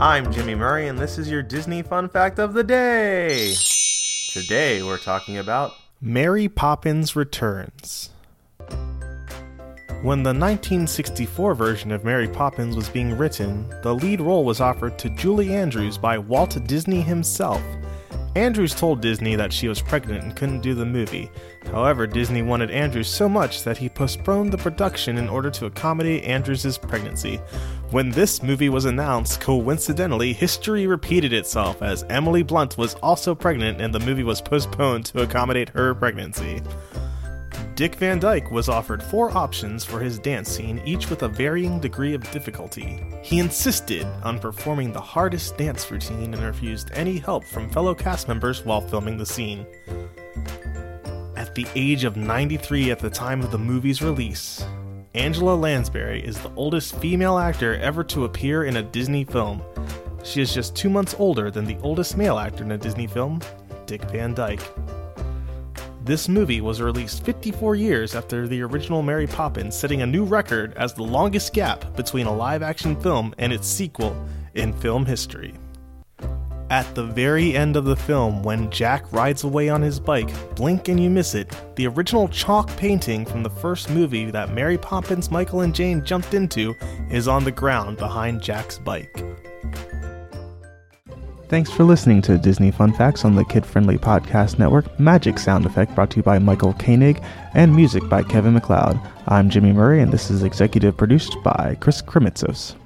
I'm Jimmy Murray, and this is your Disney Fun Fact of the Day. Today we're talking about Mary Poppins Returns. When the 1964 version of Mary Poppins was being written, the lead role was offered to Julie Andrews by Walt Disney himself. Andrews told Disney that she was pregnant and couldn't do the movie. However, Disney wanted Andrews so much that he postponed the production in order to accommodate Andrews' pregnancy. When this movie was announced, coincidentally, history repeated itself as Emily Blunt was also pregnant and the movie was postponed to accommodate her pregnancy. Dick Van Dyke was offered four options for his dance scene, each with a varying degree of difficulty. He insisted on performing the hardest dance routine and refused any help from fellow cast members while filming the scene. At the age of 93 at the time of the movie's release, Angela Lansbury is the oldest female actor ever to appear in a Disney film. She is just two months older than the oldest male actor in a Disney film, Dick Van Dyke. This movie was released 54 years after the original Mary Poppins, setting a new record as the longest gap between a live action film and its sequel in film history. At the very end of the film, when Jack rides away on his bike, blink and you miss it, the original chalk painting from the first movie that Mary Poppins, Michael, and Jane jumped into is on the ground behind Jack's bike. Thanks for listening to Disney Fun Facts on the Kid Friendly Podcast Network. Magic sound effect brought to you by Michael Koenig and music by Kevin MacLeod. I'm Jimmy Murray, and this is executive produced by Chris Kremitzos.